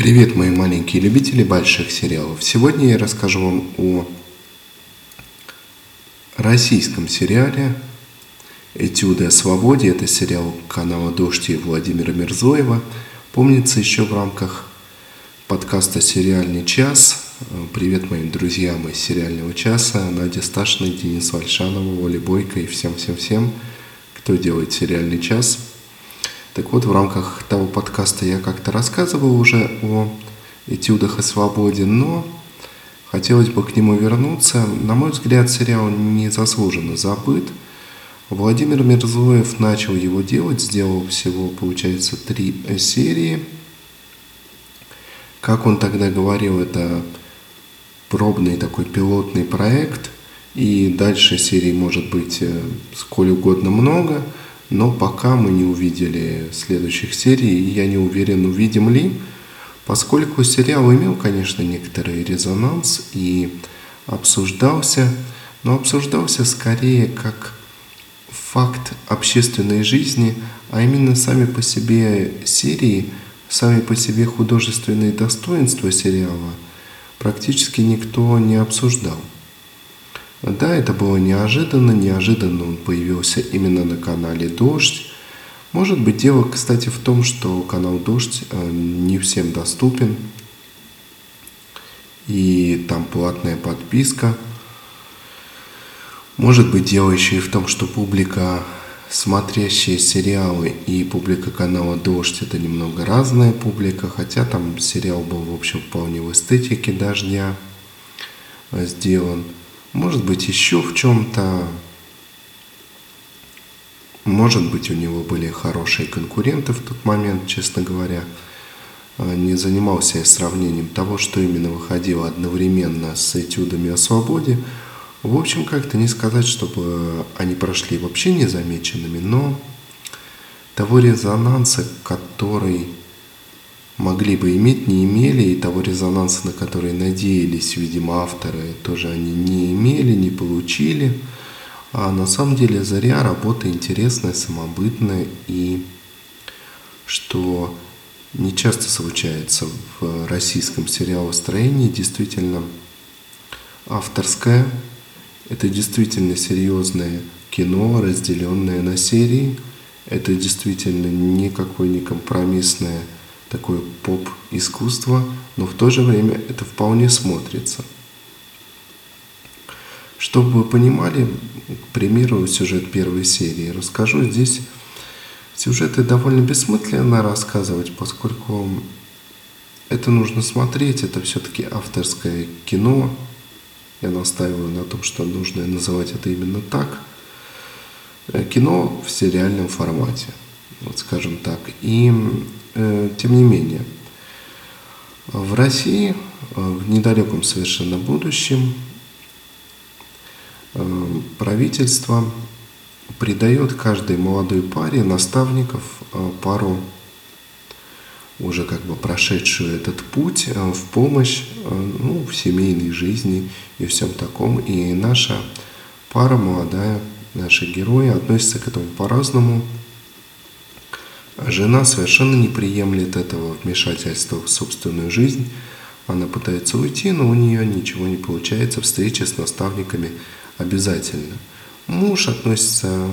Привет, мои маленькие любители больших сериалов. Сегодня я расскажу вам о российском сериале «Этюды о свободе». Это сериал канала «Дождь» и Владимира Мирзоева. Помнится еще в рамках подкаста «Сериальный час». Привет моим друзьям из «Сериального часа». Надя Сташина, Денис Вальшанова, Оля Бойко и всем-всем-всем, кто делает «Сериальный час». Так вот, в рамках того подкаста я как-то рассказывал уже о этюдах о свободе, но хотелось бы к нему вернуться. На мой взгляд, сериал незаслуженно забыт. Владимир Мирзоев начал его делать, сделал всего, получается, три серии. Как он тогда говорил, это пробный такой пилотный проект, и дальше серий может быть э, сколь угодно много – но пока мы не увидели следующих серий, и я не уверен, увидим ли, поскольку сериал имел, конечно, некоторый резонанс и обсуждался, но обсуждался скорее как факт общественной жизни, а именно сами по себе серии, сами по себе художественные достоинства сериала практически никто не обсуждал. Да, это было неожиданно, неожиданно он появился именно на канале «Дождь». Может быть, дело, кстати, в том, что канал «Дождь» э, не всем доступен, и там платная подписка. Может быть, дело еще и в том, что публика, смотрящая сериалы, и публика канала «Дождь» – это немного разная публика, хотя там сериал был, в общем, вполне в эстетике «Дождя» сделан – может быть, еще в чем-то. Может быть, у него были хорошие конкуренты в тот момент, честно говоря. А, не занимался я сравнением того, что именно выходило одновременно с этюдами о свободе. В общем, как-то не сказать, чтобы они прошли вообще незамеченными, но того резонанса, который могли бы иметь, не имели, и того резонанса, на который надеялись, видимо, авторы, тоже они не имели, не получили. А на самом деле «Заря» работа интересная, самобытная, и что не часто случается в российском сериалостроении, действительно авторское. Это действительно серьезное кино, разделенное на серии. Это действительно никакое не компромиссное такое поп-искусство, но в то же время это вполне смотрится. Чтобы вы понимали, к примеру, сюжет первой серии, расскажу здесь сюжеты довольно бессмысленно рассказывать, поскольку это нужно смотреть, это все-таки авторское кино. Я настаиваю на том, что нужно называть это именно так. Кино в сериальном формате, вот скажем так. И Э, тем не менее, в России э, в недалеком совершенно будущем э, правительство придает каждой молодой паре наставников пару уже как бы прошедшую этот путь в помощь ну, в семейной жизни и всем таком. И наша пара молодая, наши герои относятся к этому по-разному – Жена совершенно не приемлет этого вмешательства в собственную жизнь. Она пытается уйти, но у нее ничего не получается. Встреча с наставниками обязательно. Муж относится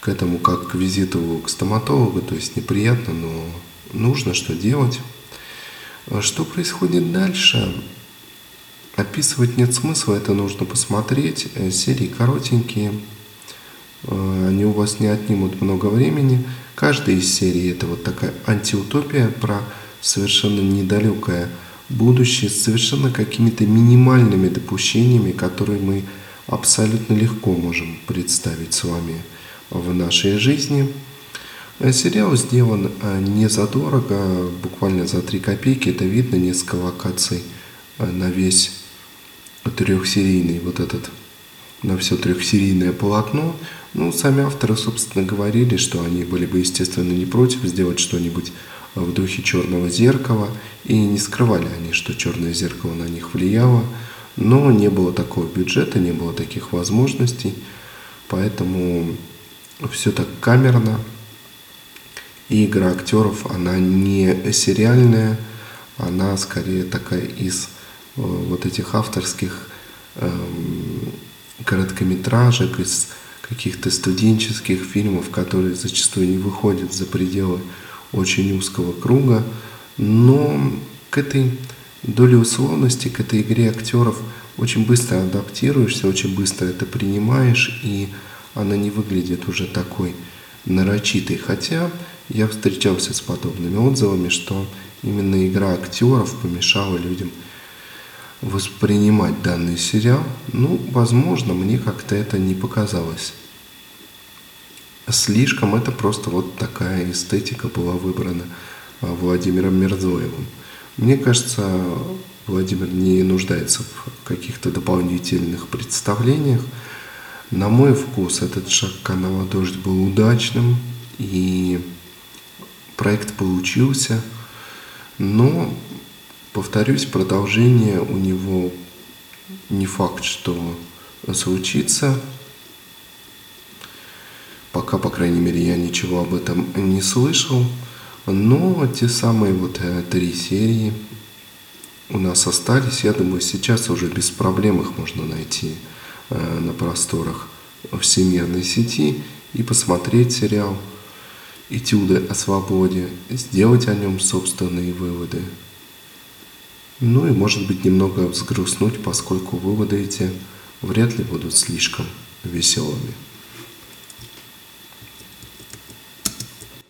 к этому как к визиту к стоматологу, то есть неприятно, но нужно что делать. Что происходит дальше? Описывать нет смысла, это нужно посмотреть. Серии коротенькие, они у вас не отнимут много времени. Каждая из серий это вот такая антиутопия про совершенно недалекое будущее с совершенно какими-то минимальными допущениями, которые мы абсолютно легко можем представить с вами в нашей жизни. Сериал сделан а, не задорого, буквально за 3 копейки. Это видно, несколько локаций а, на весь трехсерийный вот этот, на все трехсерийное полотно. Ну, сами авторы, собственно, говорили, что они были бы, естественно, не против сделать что-нибудь в духе черного зеркала, и не скрывали они, что черное зеркало на них влияло, но не было такого бюджета, не было таких возможностей, поэтому все так камерно, и игра актеров, она не сериальная, она скорее такая из э, вот этих авторских эм, короткометражек, из каких-то студенческих фильмов, которые зачастую не выходят за пределы очень узкого круга. Но к этой доле условности, к этой игре актеров очень быстро адаптируешься, очень быстро это принимаешь, и она не выглядит уже такой нарочитой. Хотя я встречался с подобными отзывами, что именно игра актеров помешала людям воспринимать данный сериал. Ну, возможно, мне как-то это не показалось. Слишком это просто вот такая эстетика была выбрана а, Владимиром Мирзоевым. Мне кажется, Владимир не нуждается в каких-то дополнительных представлениях. На мой вкус этот шаг канала «Дождь» был удачным, и проект получился. Но, повторюсь, продолжение у него не факт, что случится. Пока, по крайней мере, я ничего об этом не слышал. Но те самые вот э, три серии у нас остались. Я думаю, сейчас уже без проблем их можно найти э, на просторах всемирной сети и посмотреть сериал «Этюды о свободе», сделать о нем собственные выводы. Ну и, может быть, немного взгрустнуть, поскольку выводы эти вряд ли будут слишком веселыми.